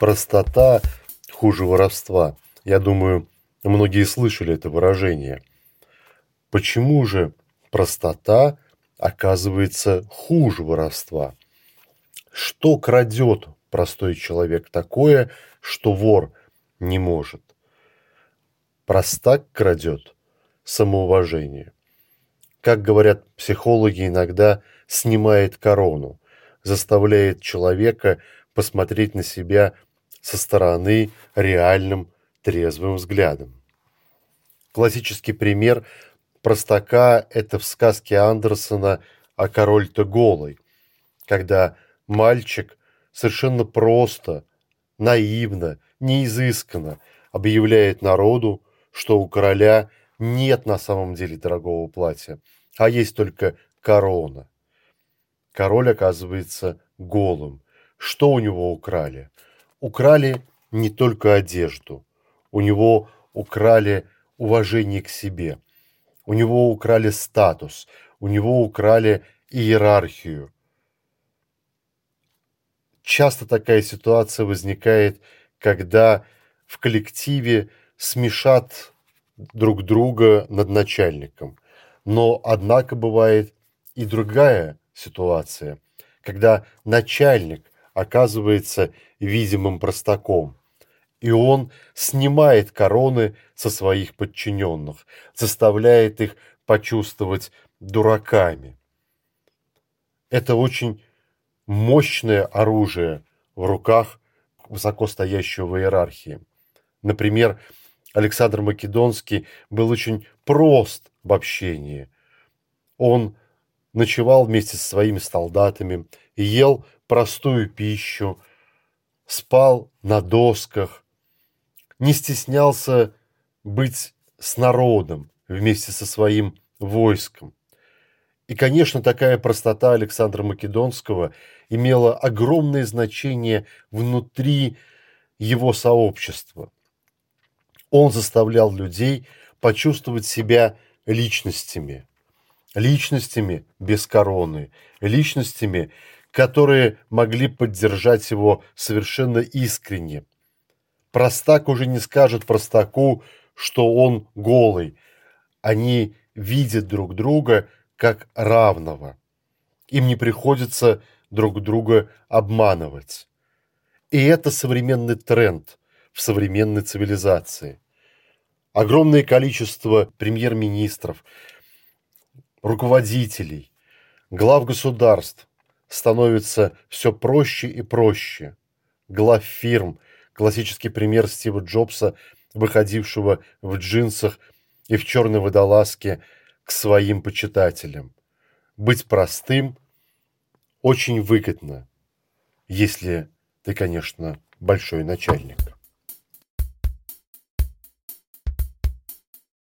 Простота хуже воровства. Я думаю, многие слышали это выражение. Почему же простота оказывается хуже воровства? Что крадет простой человек такое, что вор не может? Простак крадет самоуважение. Как говорят психологи, иногда снимает корону, заставляет человека посмотреть на себя со стороны реальным трезвым взглядом. Классический пример простака – это в сказке Андерсона о король-то голый, когда мальчик совершенно просто, наивно, неизысканно объявляет народу, что у короля нет на самом деле дорогого платья, а есть только корона. Король оказывается голым. Что у него украли? Украли не только одежду. У него украли уважение к себе. У него украли статус. У него украли иерархию. Часто такая ситуация возникает, когда в коллективе смешат друг друга над начальником. Но, однако, бывает и другая ситуация, когда начальник оказывается видимым простаком, и он снимает короны со своих подчиненных, заставляет их почувствовать дураками. Это очень мощное оружие в руках высокостоящего в иерархии. Например, Александр Македонский был очень прост в общении. Он ночевал вместе со своими солдатами, ел простую пищу, спал на досках, не стеснялся быть с народом вместе со своим войском. И, конечно, такая простота Александра Македонского имела огромное значение внутри его сообщества. Он заставлял людей почувствовать себя личностями, личностями без короны, личностями, которые могли поддержать его совершенно искренне. Простак уже не скажет простаку, что он голый. Они видят друг друга как равного. Им не приходится друг друга обманывать. И это современный тренд в современной цивилизации. Огромное количество премьер-министров, руководителей, глав государств становится все проще и проще. Глав фирм, классический пример Стива Джобса, выходившего в джинсах и в черной водолазке к своим почитателям. Быть простым очень выгодно, если ты, конечно, большой начальник.